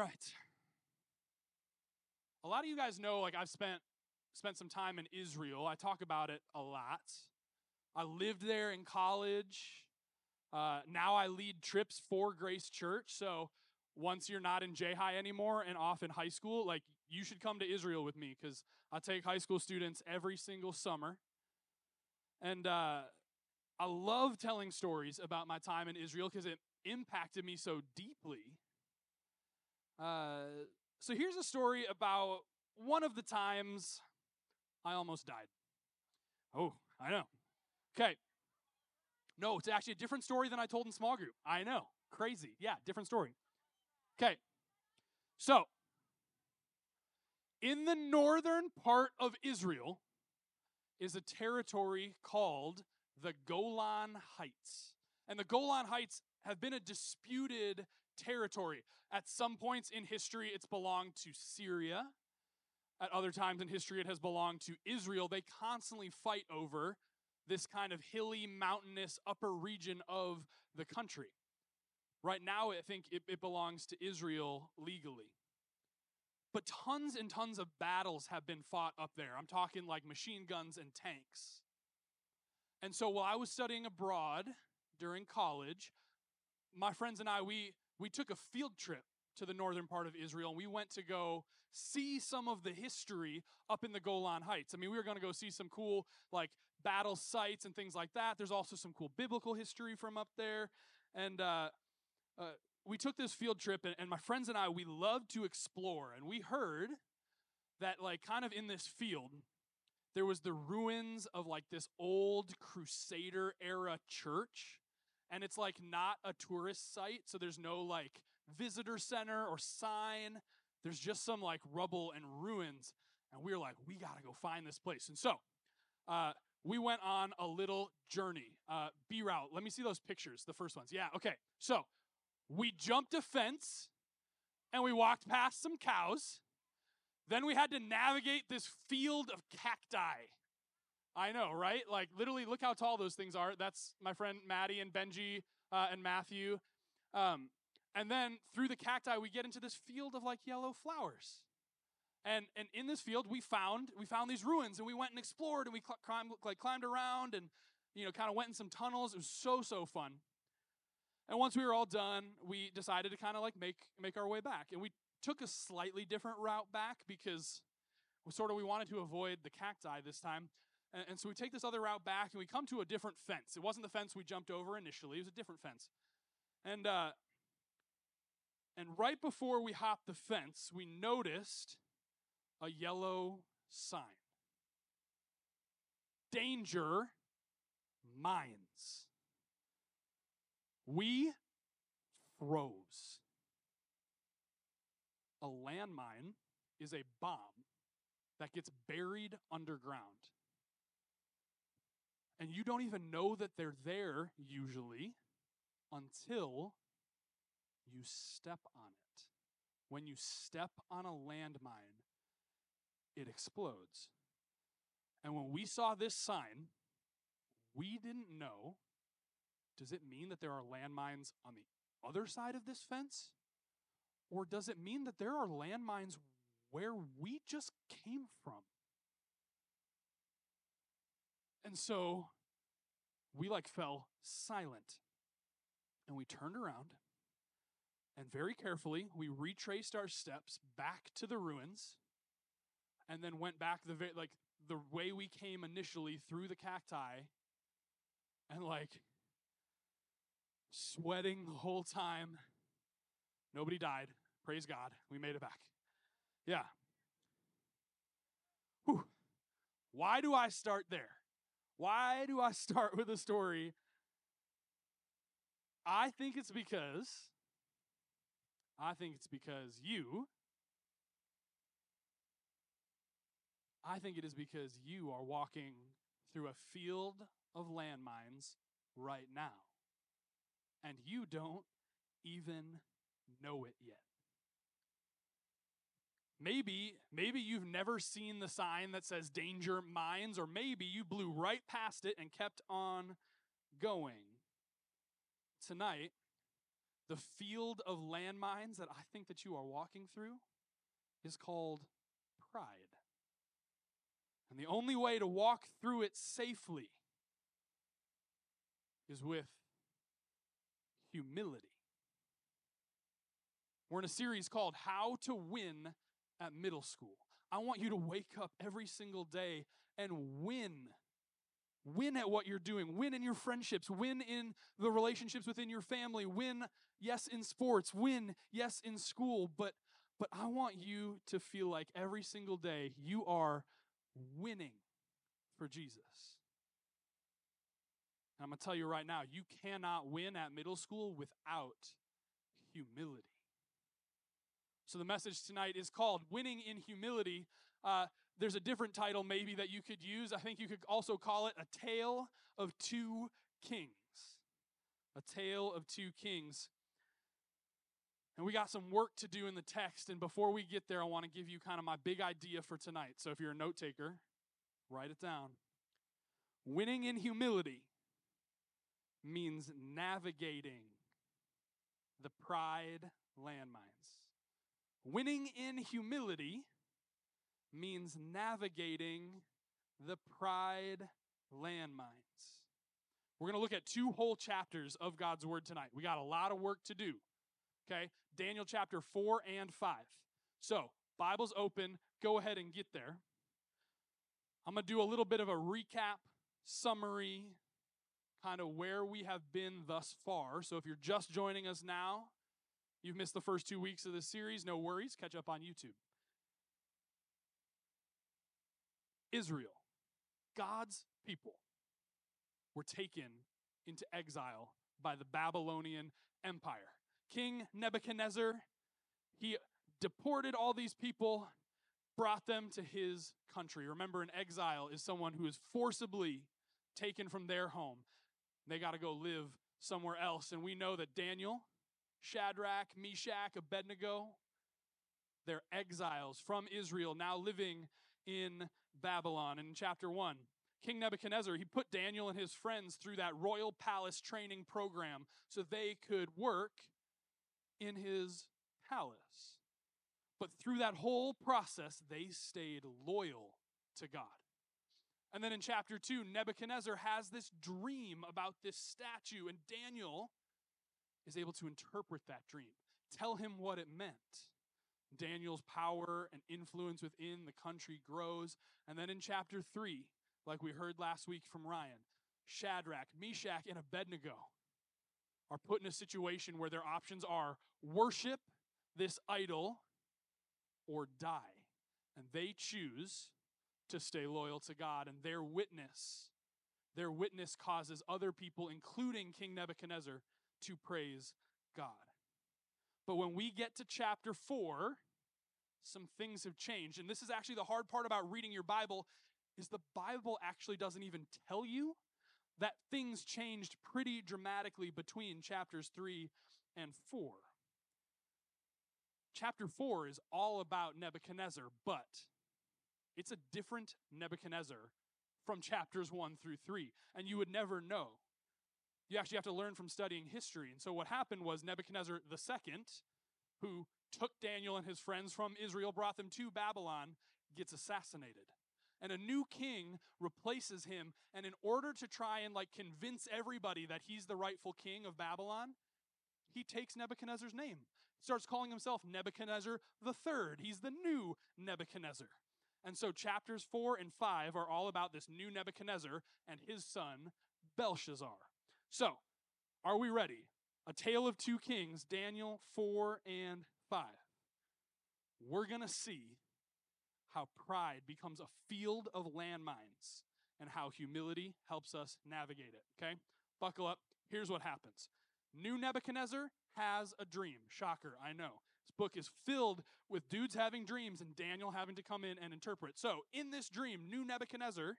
right. A lot of you guys know, like I've spent spent some time in Israel. I talk about it a lot. I lived there in college. Uh, now I lead trips for Grace Church. So once you're not in J High anymore and off in high school, like you should come to Israel with me because I take high school students every single summer. And uh, I love telling stories about my time in Israel because it impacted me so deeply. Uh, so here's a story about one of the times I almost died. Oh, I know. Okay. No, it's actually a different story than I told in small group. I know. Crazy. Yeah, different story. Okay. So, in the northern part of Israel is a territory called the Golan Heights. And the Golan Heights have been a disputed territory. At some points in history, it's belonged to Syria. At other times in history, it has belonged to Israel. They constantly fight over this kind of hilly, mountainous upper region of the country. Right now, I think it, it belongs to Israel legally. But tons and tons of battles have been fought up there. I'm talking like machine guns and tanks. And so while I was studying abroad during college, my friends and I, we, we took a field trip to the northern part of Israel and we went to go see some of the history up in the Golan Heights. I mean, we were going to go see some cool like battle sites and things like that. There's also some cool biblical history from up there. And uh, uh, we took this field trip, and, and my friends and I, we love to explore. And we heard that, like, kind of in this field, there was the ruins of like this old Crusader era church. And it's like not a tourist site, so there's no like visitor center or sign. There's just some like rubble and ruins. And we were like, we gotta go find this place. And so uh, we went on a little journey. Uh, B-roll. Let me see those pictures, the first ones. Yeah, okay. So we jumped a fence and we walked past some cows. Then we had to navigate this field of cacti. I know, right? Like, literally, look how tall those things are. That's my friend Maddie and Benji uh, and Matthew. Um, and then through the cacti, we get into this field of like yellow flowers. And, and in this field, we found we found these ruins, and we went and explored, and we cl- climbed like climbed around, and you know, kind of went in some tunnels. It was so so fun. And once we were all done, we decided to kind of like make make our way back. And we took a slightly different route back because we sort of we wanted to avoid the cacti this time. And, and so we take this other route back and we come to a different fence. It wasn't the fence we jumped over initially, it was a different fence. And uh and right before we hopped the fence, we noticed a yellow sign. Danger mines. We froze. A landmine is a bomb that gets buried underground. And you don't even know that they're there usually until you step on it. When you step on a landmine, it explodes. And when we saw this sign, we didn't know does it mean that there are landmines on the other side of this fence? Or does it mean that there are landmines where we just came from? And so we like fell silent and we turned around and very carefully we retraced our steps back to the ruins and then went back the like the way we came initially through the cacti and like sweating the whole time. Nobody died. Praise God. We made it back. Yeah. Whew. Why do I start there? Why do I start with a story? I think it's because I think it's because you I think it is because you are walking through a field of landmines right now and you don't even know it yet. Maybe, maybe you've never seen the sign that says danger mines, or maybe you blew right past it and kept on going. Tonight, the field of landmines that I think that you are walking through is called pride. And the only way to walk through it safely is with humility. We're in a series called How to Win at Middle School. I want you to wake up every single day and win. Win at what you're doing. Win in your friendships. Win in the relationships within your family. Win, yes, in sports. Win, yes, in school. But but I want you to feel like every single day you are winning for Jesus. And I'm going to tell you right now, you cannot win at middle school without humility. So the message tonight is called Winning in Humility. Uh, there's a different title maybe that you could use. I think you could also call it A Tale of Two Kings. A Tale of Two Kings. And we got some work to do in the text. And before we get there, I want to give you kind of my big idea for tonight. So if you're a note taker, write it down. Winning in humility means navigating the pride landmines. Winning in humility means navigating the pride landmines. We're going to look at two whole chapters of God's Word tonight. We got a lot of work to do. Okay? Daniel chapter 4 and 5. So, Bible's open. Go ahead and get there. I'm going to do a little bit of a recap, summary, kind of where we have been thus far. So, if you're just joining us now, you've missed the first two weeks of this series, no worries. Catch up on YouTube. Israel, God's people, were taken into exile by the Babylonian Empire. King Nebuchadnezzar, he deported all these people, brought them to his country. Remember, an exile is someone who is forcibly taken from their home. They got to go live somewhere else. And we know that Daniel, Shadrach, Meshach, Abednego, they're exiles from Israel, now living in Babylon. In chapter 1, King Nebuchadnezzar, he put Daniel and his friends through that royal palace training program so they could work in his palace. But through that whole process, they stayed loyal to God. And then in chapter 2, Nebuchadnezzar has this dream about this statue, and Daniel is able to interpret that dream, tell him what it meant. Daniel's power and influence within the country grows. And then in chapter 3, like we heard last week from Ryan, Shadrach, Meshach, and Abednego are put in a situation where their options are worship this idol or die. And they choose to stay loyal to God, and their witness, their witness causes other people, including King Nebuchadnezzar, to praise God. But when we get to chapter 4, some things have changed. And this is actually the hard part about reading your Bible is the Bible actually doesn't even tell you that things changed pretty dramatically between chapters 3 and 4. Chapter 4 is all about Nebuchadnezzar, but it's a different Nebuchadnezzar from chapters 1 through 3, and you would never know. You actually have to learn from studying history. And so what happened was Nebuchadnezzar II, who took Daniel and his friends from Israel, brought them to Babylon, gets assassinated and a new king replaces him. And in order to try and like convince everybody that he's the rightful king of Babylon, he takes Nebuchadnezzar's name, starts calling himself Nebuchadnezzar the Third. He's the new Nebuchadnezzar. And so chapters four and five are all about this new Nebuchadnezzar and his son Belshazzar. So, are we ready? A tale of two kings, Daniel 4 and 5. We're going to see how pride becomes a field of landmines and how humility helps us navigate it. Okay? Buckle up. Here's what happens New Nebuchadnezzar has a dream. Shocker, I know. This book is filled with dudes having dreams and Daniel having to come in and interpret. So, in this dream, new Nebuchadnezzar,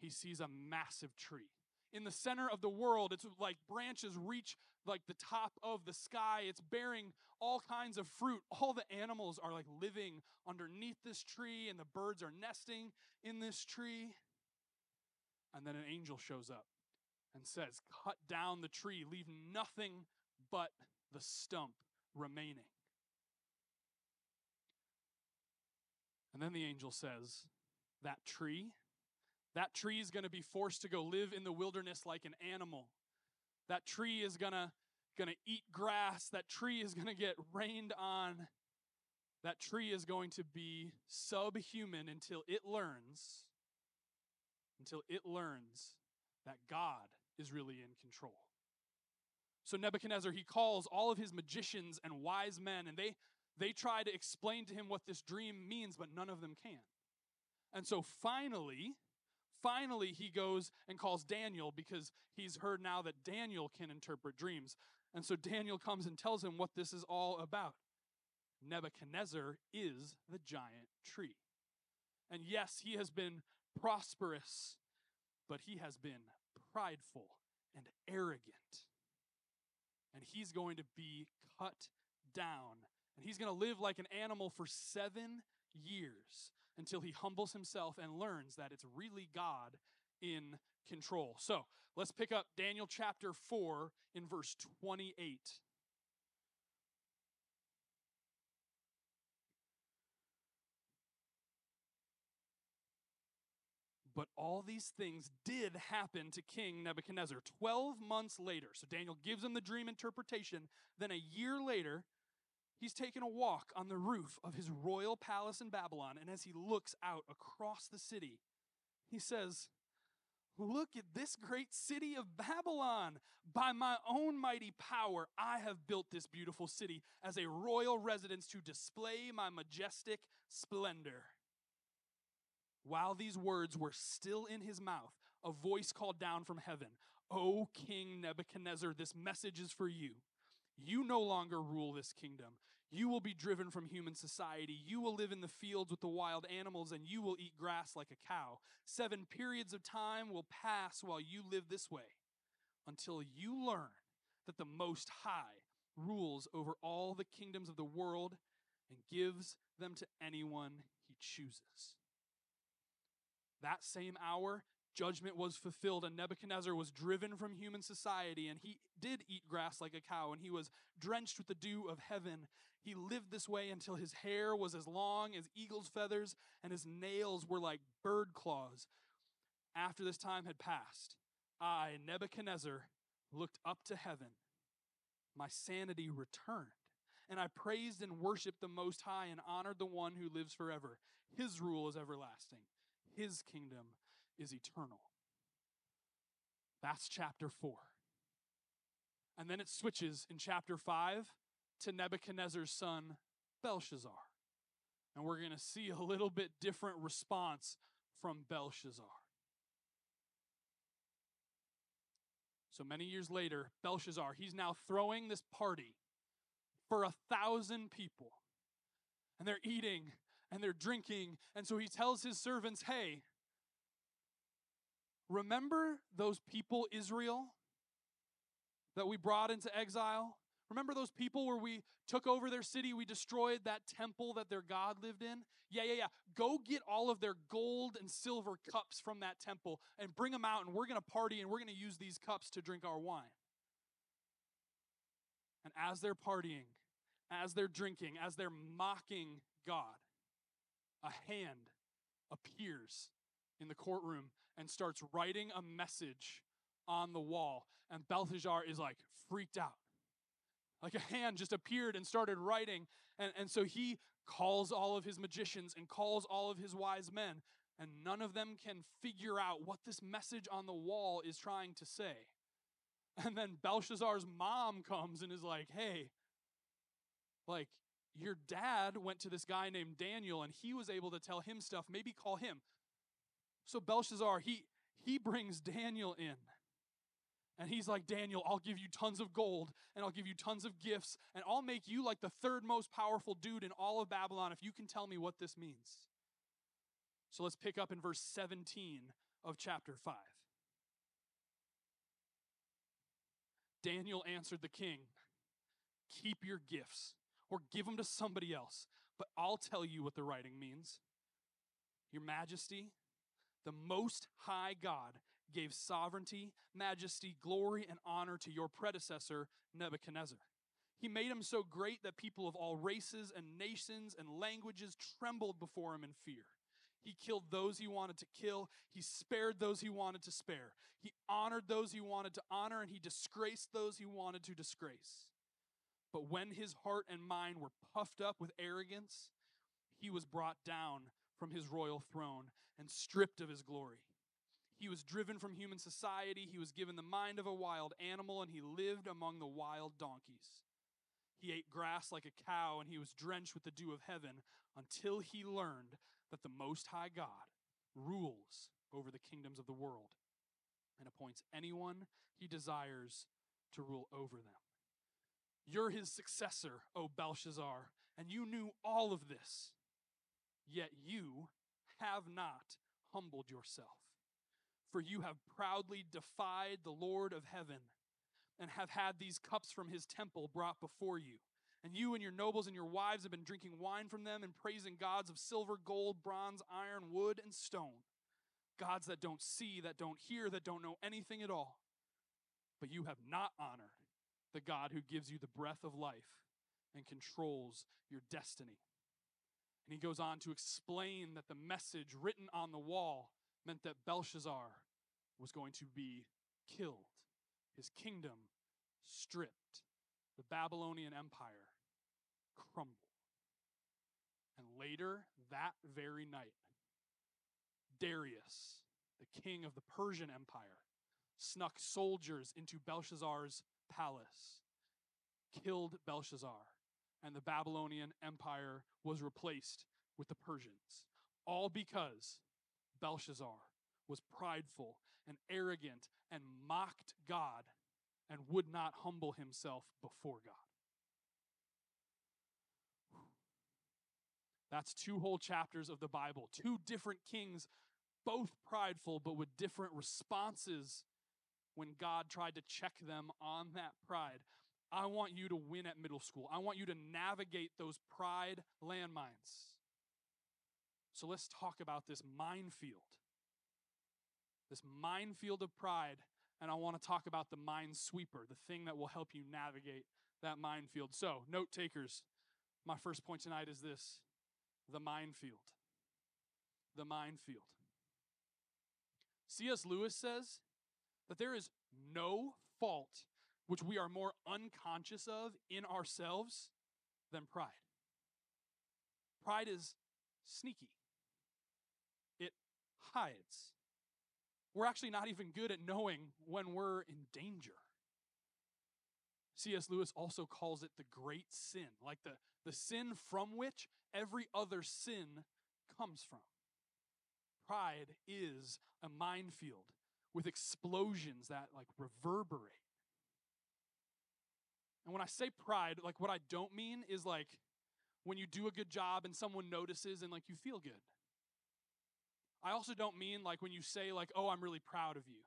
he sees a massive tree in the center of the world. It's like branches reach like the top of the sky. It's bearing all kinds of fruit. All the animals are like living underneath this tree, and the birds are nesting in this tree. And then an angel shows up and says, Cut down the tree, leave nothing but the stump remaining. And then the angel says, That tree, that tree is going to be forced to go live in the wilderness like an animal. That tree is going to going to eat grass. That tree is going to get rained on. That tree is going to be subhuman until it learns until it learns that God is really in control. So Nebuchadnezzar, he calls all of his magicians and wise men, and they, they try to explain to him what this dream means, but none of them can. And so finally, finally, he goes and calls Daniel because he's heard now that Daniel can interpret dreams. And so Daniel comes and tells him what this is all about. Nebuchadnezzar is the giant tree. And yes, he has been prosperous, but he has been prideful and arrogant. And he's going to be cut down. And he's going to live like an animal for seven years until he humbles himself and learns that it's really God in control. So let's pick up Daniel chapter 4 in verse 28. But all these things did happen to King Nebuchadnezzar 12 months later. So Daniel gives him the dream interpretation. Then a year later, he's taken a walk on the roof of his royal palace in Babylon. And as he looks out across the city, he says, Look at this great city of Babylon. By my own mighty power, I have built this beautiful city as a royal residence to display my majestic splendor. While these words were still in his mouth, a voice called down from heaven, O King Nebuchadnezzar, this message is for you. You no longer rule this kingdom. You will be driven from human society. You will live in the fields with the wild animals, and you will eat grass like a cow. Seven periods of time will pass while you live this way until you learn that the Most High rules over all the kingdoms of the world and gives them to anyone he chooses. That same hour, judgment was fulfilled, and Nebuchadnezzar was driven from human society, and he did eat grass like a cow, and he was drenched with the dew of heaven. He lived this way until his hair was as long as eagle's feathers, and his nails were like bird claws. After this time had passed, I, Nebuchadnezzar, looked up to heaven. My sanity returned, and I praised and worshiped the Most High and honored the one who lives forever. His rule is everlasting. His kingdom is eternal. That's chapter 4. And then it switches in chapter 5 to Nebuchadnezzar's son, Belshazzar. And we're going to see a little bit different response from Belshazzar. So many years later, Belshazzar, he's now throwing this party for a thousand people. And they're eating and they're drinking. And so he tells his servants, Hey, remember those people, Israel, that we brought into exile? Remember those people where we took over their city, we destroyed that temple that their God lived in? Yeah, yeah, yeah. Go get all of their gold and silver cups from that temple and bring them out, and we're going to party and we're going to use these cups to drink our wine. And as they're partying, as they're drinking, as they're mocking God, a hand appears in the courtroom and starts writing a message on the wall. And Belshazzar is like freaked out. Like a hand just appeared and started writing. And, and so he calls all of his magicians and calls all of his wise men. And none of them can figure out what this message on the wall is trying to say. And then Belshazzar's mom comes and is like, hey, like, your dad went to this guy named Daniel and he was able to tell him stuff. Maybe call him. So Belshazzar, he he brings Daniel in. And he's like, Daniel, I'll give you tons of gold and I'll give you tons of gifts and I'll make you like the third most powerful dude in all of Babylon if you can tell me what this means. So let's pick up in verse 17 of chapter 5. Daniel answered the king, Keep your gifts or give them to somebody else. But I'll tell you what the writing means. Your majesty, the most high God gave sovereignty, majesty, glory, and honor to your predecessor, Nebuchadnezzar. He made him so great that people of all races and nations and languages trembled before him in fear. He killed those he wanted to kill. He spared those he wanted to spare. He honored those he wanted to honor, and he disgraced those he wanted to disgrace. But when his heart and mind were puffed up with arrogance, he was brought down from his royal throne and stripped of his glory. He was driven from human society. He was given the mind of a wild animal, and he lived among the wild donkeys. He ate grass like a cow, and he was drenched with the dew of heaven until he learned that the Most High God rules over the kingdoms of the world and appoints anyone he desires to rule over them. You're his successor, O Belshazzar, and you knew all of this. Yet you have not humbled yourself, for you have proudly defied the Lord of heaven and have had these cups from his temple brought before you. And you and your nobles and your wives have been drinking wine from them and praising gods of silver, gold, bronze, iron, wood, and stone. Gods that don't see, that don't hear, that don't know anything at all. But you have not honored the God who gives you the breath of life and controls your destiny. And he goes on to explain that the message written on the wall meant that Belshazzar was going to be killed, his kingdom stripped, the Babylonian Empire crumble. And later that very night, Darius, the king of the Persian Empire, snuck soldiers into Belshazzar's palace, killed Belshazzar, and the Babylonian Empire was replaced with the Persians. All because Belshazzar was prideful and arrogant and mocked God and would not humble himself before God. That's two whole chapters of the Bible, two different kings, both prideful, but with different responses when God tried to check them on that pride. I want you to win at middle school. I want you to navigate those pride landmines. So let's talk about this minefield. This minefield of pride. And I want to talk about the minesweeper, the thing that will help you navigate that minefield. So, note takers, my first point tonight is this the minefield. The minefield. C.S. Lewis says that there is no fault which we are more unconscious of in ourselves than pride. Pride is sneaky, it hides. We're actually not even good at knowing when we're in danger. C.S. Lewis also calls it the great sin, like the, the sin from which every other sin comes from. Pride is a minefield with explosions that like reverberate. And when I say pride, like what I don't mean is like when you do a good job and someone notices and like you feel good. I also don't mean like when you say like, "Oh, I'm really proud of you."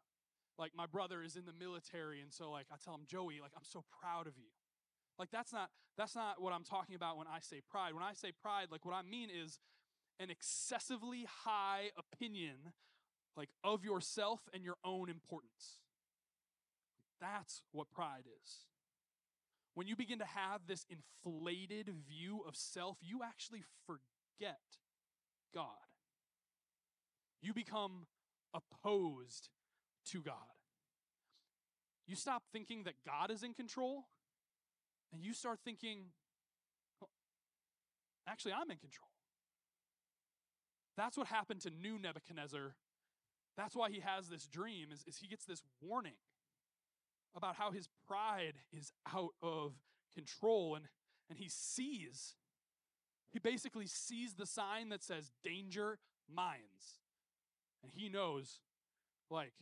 Like my brother is in the military and so like I tell him, "Joey, like I'm so proud of you." Like that's not that's not what I'm talking about when I say pride. When I say pride, like what I mean is an excessively high opinion like of yourself and your own importance. That's what pride is. When you begin to have this inflated view of self, you actually forget God. You become opposed to God. You stop thinking that God is in control and you start thinking, well, actually, I'm in control. That's what happened to new Nebuchadnezzar that's why he has this dream is, is he gets this warning about how his pride is out of control and, and he sees he basically sees the sign that says danger mines. And he knows like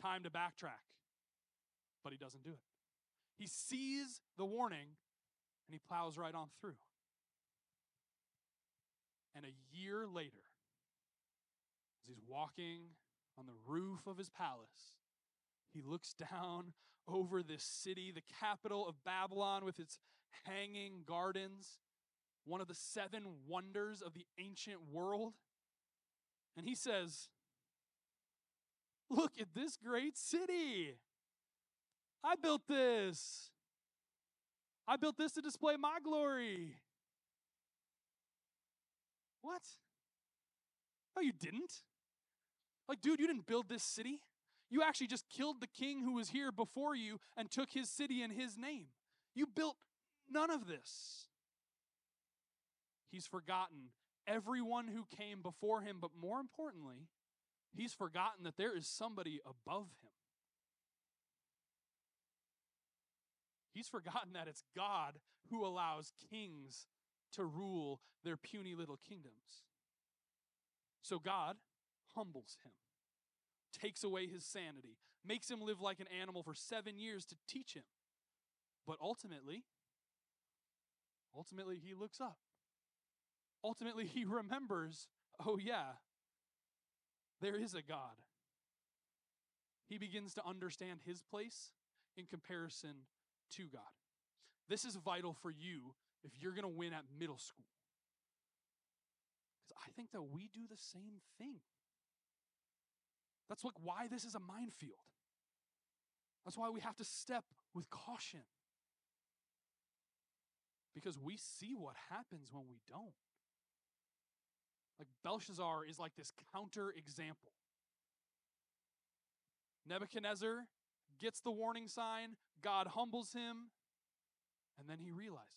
time to backtrack but he doesn't do it. He sees the warning and he plows right on through. And a year later as he's walking on the roof of his palace, he looks down over this city, the capital of Babylon, with its hanging gardens, one of the seven wonders of the ancient world. And he says, Look at this great city. I built this. I built this to display my glory. What? No, you didn't. Like, dude, you didn't build this city. You actually just killed the king who was here before you and took his city in his name. You built none of this. He's forgotten everyone who came before him, but more importantly, he's forgotten that there is somebody above him. He's forgotten that it's God who allows kings to rule their puny little kingdoms. So God humbles him, takes away his sanity, makes him live like an animal for seven years to teach him. But ultimately, ultimately, he looks up. Ultimately, he remembers oh, yeah, there is a God. He begins to understand his place in comparison to God. This is vital for you if you're going to win at middle school. Because I think that we do the same thing. That's like why this is a minefield. That's why we have to step with caution. Because we see what happens when we don't. Like Belshazzar is like this counter example. Nebuchadnezzar gets the warning sign, God humbles him, and then he realizes.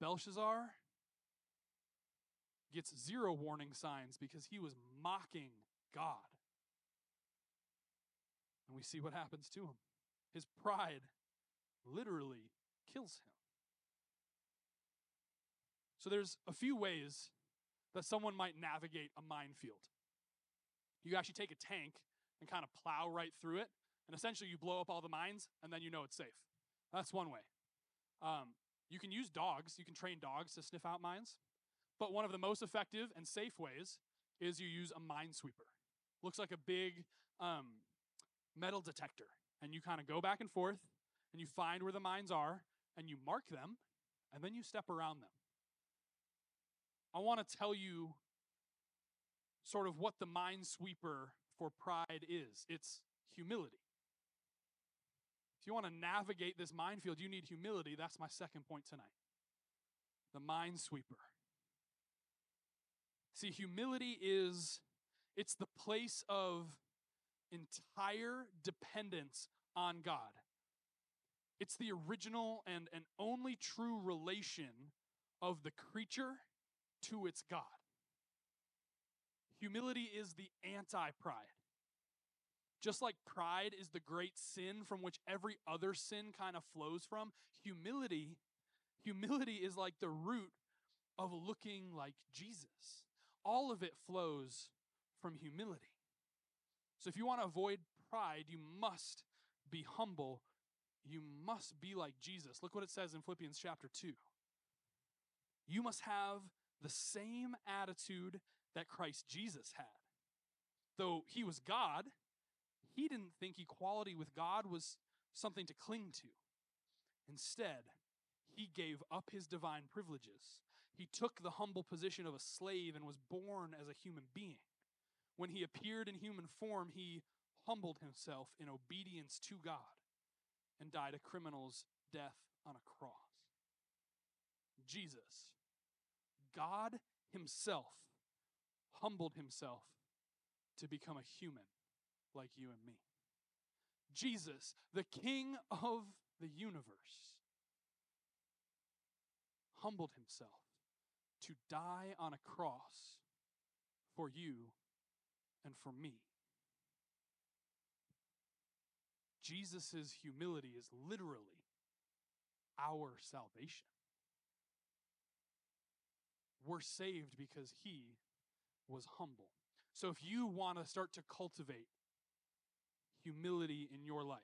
Belshazzar gets zero warning signs because he was mocking God. And we see what happens to him. His pride literally kills him. So there's a few ways that someone might navigate a minefield. You actually take a tank and kind of plow right through it, and essentially you blow up all the mines, and then you know it's safe. That's one way. Um, you can use dogs, you can train dogs to sniff out mines, but one of the most effective and safe ways is you use a minesweeper. Looks like a big um, metal detector, and you kind of go back and forth, and you find where the mines are, and you mark them, and then you step around them. I want to tell you sort of what the minesweeper for pride is it's humility. If you want to navigate this minefield, you need humility. That's my second point tonight. The minesweeper. See, humility is it's the place of entire dependence on God. It's the original and, and only true relation of the creature to its God. Humility is the anti pride. Just like pride is the great sin from which every other sin kind of flows from, humility humility is like the root of looking like Jesus. All of it flows from humility. So if you want to avoid pride, you must be humble. You must be like Jesus. Look what it says in Philippians chapter 2. You must have the same attitude that Christ Jesus had. Though he was God, he didn't think equality with God was something to cling to. Instead, he gave up his divine privileges. He took the humble position of a slave and was born as a human being. When he appeared in human form, he humbled himself in obedience to God and died a criminal's death on a cross. Jesus, God Himself humbled Himself to become a human like you and me. Jesus, the King of the universe, humbled Himself to die on a cross for you and for me. Jesus' humility is literally our salvation. We're saved because he was humble. So if you want to start to cultivate humility in your life,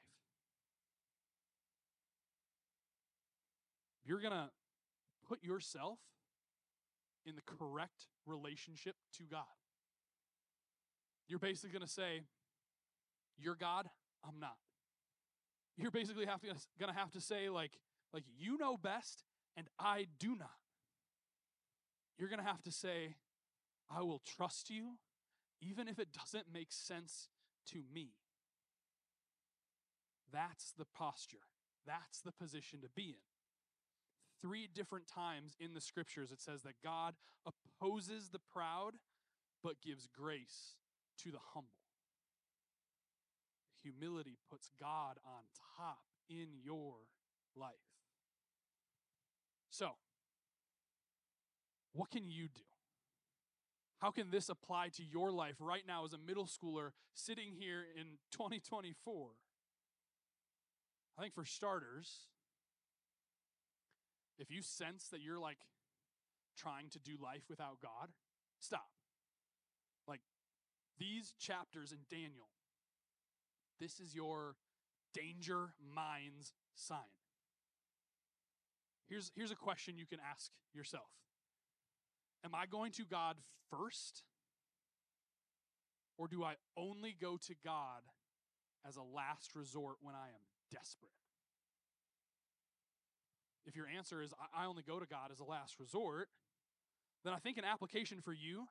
you're going to put yourself in the correct relationship to God. You're basically going to say, You're God, I'm not. You're basically gonna have to say, like, like you know best, and I do not you're going to have to say, I will trust you, even if it doesn't make sense to me. That's the posture. that's the position to be in. Three different times in the scriptures it says that God opposes the proud but gives grace to the humble. Humility puts God on top in your life. So, what can you do? How can this apply to your life right now as a middle schooler sitting here in 2024? I think for starters, if you sense that you're like trying to do life without God, stop. These chapters in Daniel, this is your danger minds sign. Here's, here's a question you can ask yourself Am I going to God first? Or do I only go to God as a last resort when I am desperate? If your answer is, I only go to God as a last resort, then I think an application for you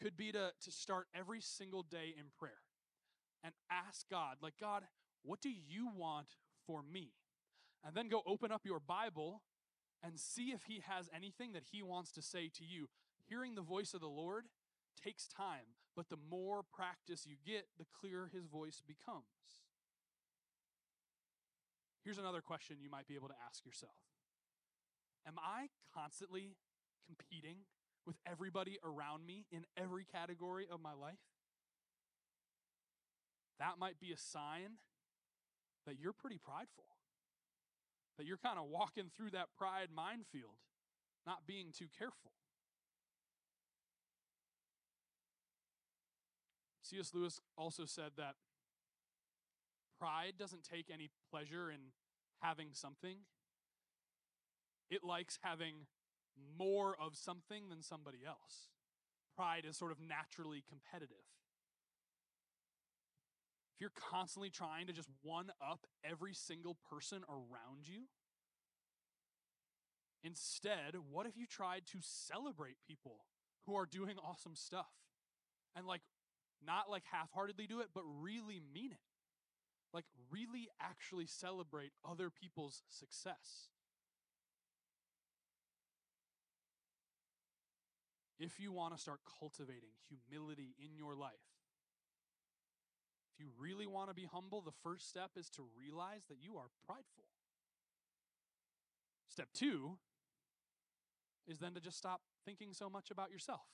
could be to, to start every single day in prayer and ask God, like, God, what do you want for me? And then go open up your Bible and see if He has anything that He wants to say to you. Hearing the voice of the Lord takes time, but the more practice you get, the clearer His voice becomes. Here's another question you might be able to ask yourself Am I constantly competing with everybody around me in every category of my life? That might be a sign that you're pretty prideful, that you're kind of walking through that pride minefield, not being too careful. C.S. Lewis also said that pride doesn't take any pleasure in having something, it likes having more of something than somebody else. Pride is sort of naturally competitive. If you're constantly trying to just one up every single person around you, instead, what if you tried to celebrate people who are doing awesome stuff? And like, not like half heartedly do it, but really mean it like really actually celebrate other people's success. If you want to start cultivating humility in your life, if you really want to be humble, the first step is to realize that you are prideful. Step two is then to just stop thinking so much about yourself.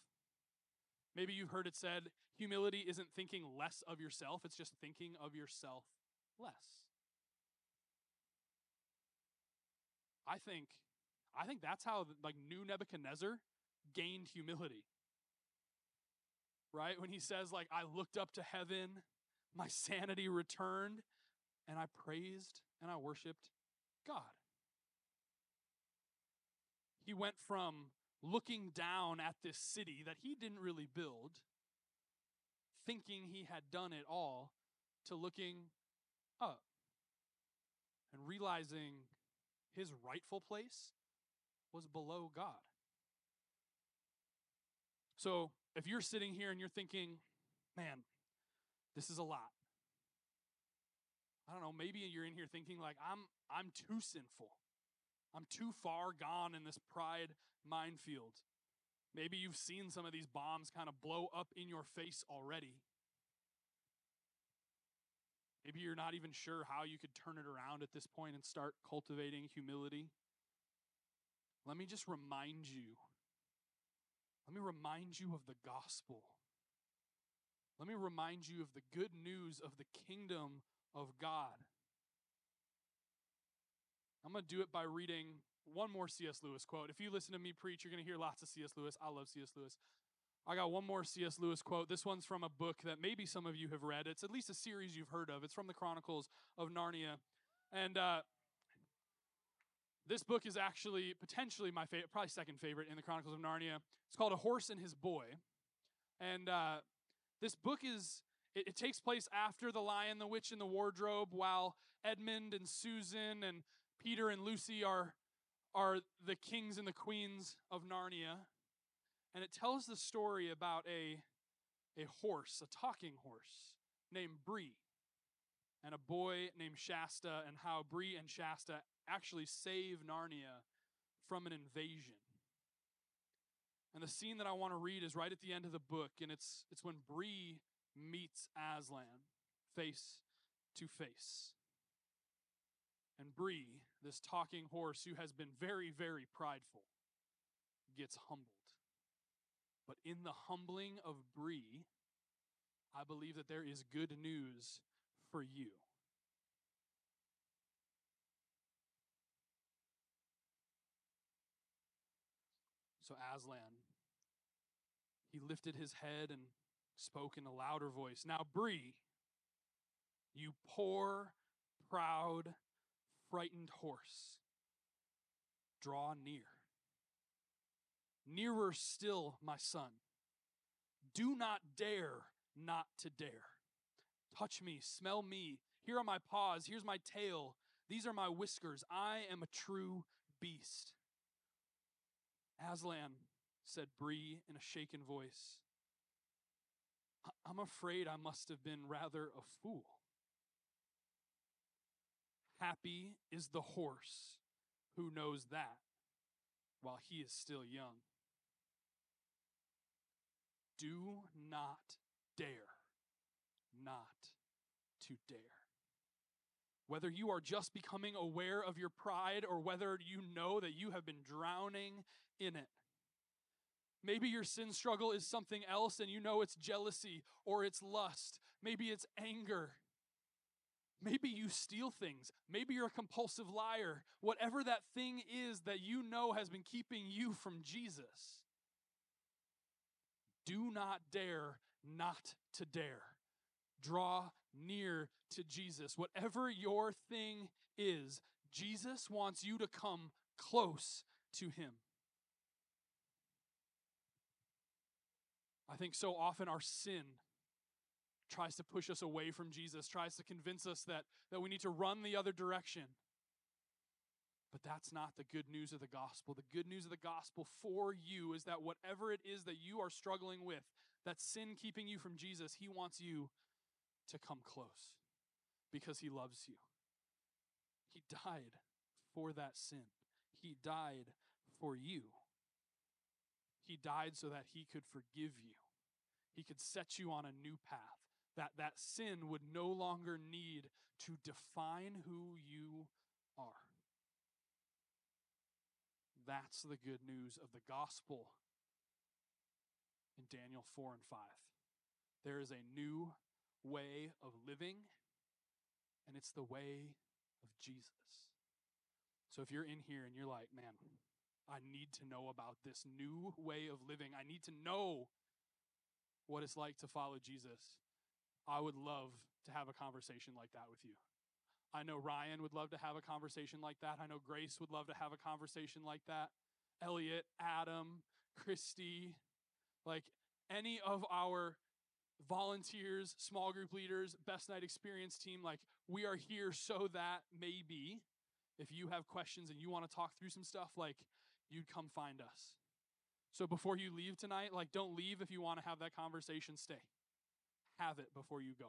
Maybe you've heard it said humility isn't thinking less of yourself, it's just thinking of yourself less. I think I think that's how like new Nebuchadnezzar gained humility. Right? When he says like I looked up to heaven, my sanity returned, and I praised and I worshiped God. He went from looking down at this city that he didn't really build, thinking he had done it all, to looking up and realizing his rightful place was below God. So if you're sitting here and you're thinking, man, this is a lot. I don't know, maybe you're in here thinking like I'm I'm too sinful. I'm too far gone in this pride minefield. Maybe you've seen some of these bombs kind of blow up in your face already. Maybe you're not even sure how you could turn it around at this point and start cultivating humility. Let me just remind you. Let me remind you of the gospel. Let me remind you of the good news of the kingdom of God. I'm going to do it by reading one more C.S. Lewis quote. If you listen to me preach, you're going to hear lots of C.S. Lewis. I love C.S. Lewis. I got one more C.S. Lewis quote. This one's from a book that maybe some of you have read. It's at least a series you've heard of. It's from the Chronicles of Narnia. And uh, this book is actually potentially my favorite, probably second favorite in the Chronicles of Narnia. It's called A Horse and His Boy. And uh, this book is, it, it takes place after The Lion, the Witch, and the Wardrobe, while Edmund and Susan and Peter and Lucy are, are the kings and the queens of Narnia and it tells the story about a, a horse, a talking horse named Bree. and a boy named Shasta, and how Bree and Shasta actually save Narnia from an invasion. And the scene that I want to read is right at the end of the book, and it's, it's when Bree meets Aslan face to face. And Bree, this talking horse who has been very, very prideful, gets humbled. But in the humbling of Bree, I believe that there is good news for you. So Aslan, he lifted his head and spoke in a louder voice. Now, Bree, you poor, proud, frightened horse, draw near. Nearer still, my son. Do not dare not to dare. Touch me, smell me. Here are my paws, here's my tail. These are my whiskers. I am a true beast. Aslan, said Bree in a shaken voice, I'm afraid I must have been rather a fool. Happy is the horse who knows that while he is still young. Do not dare not to dare. Whether you are just becoming aware of your pride or whether you know that you have been drowning in it. Maybe your sin struggle is something else and you know it's jealousy or it's lust. Maybe it's anger. Maybe you steal things. Maybe you're a compulsive liar. Whatever that thing is that you know has been keeping you from Jesus, do not dare not to dare. Draw near to Jesus. Whatever your thing is, Jesus wants you to come close to him. I think so often our sin tries to push us away from Jesus, tries to convince us that, that we need to run the other direction. But that's not the good news of the gospel. The good news of the gospel for you is that whatever it is that you are struggling with, that sin keeping you from Jesus, He wants you to come close because He loves you. He died for that sin, He died for you. He died so that He could forgive you, He could set you on a new path that that sin would no longer need to define who you are. That's the good news of the gospel in Daniel 4 and 5. There is a new way of living, and it's the way of Jesus. So if you're in here and you're like, man, I need to know about this new way of living, I need to know what it's like to follow Jesus. I would love to have a conversation like that with you. I know Ryan would love to have a conversation like that. I know Grace would love to have a conversation like that. Elliot, Adam, Christy, like any of our volunteers, small group leaders, best night experience team, like we are here so that maybe if you have questions and you want to talk through some stuff, like you'd come find us. So before you leave tonight, like don't leave if you want to have that conversation, stay have it before you go.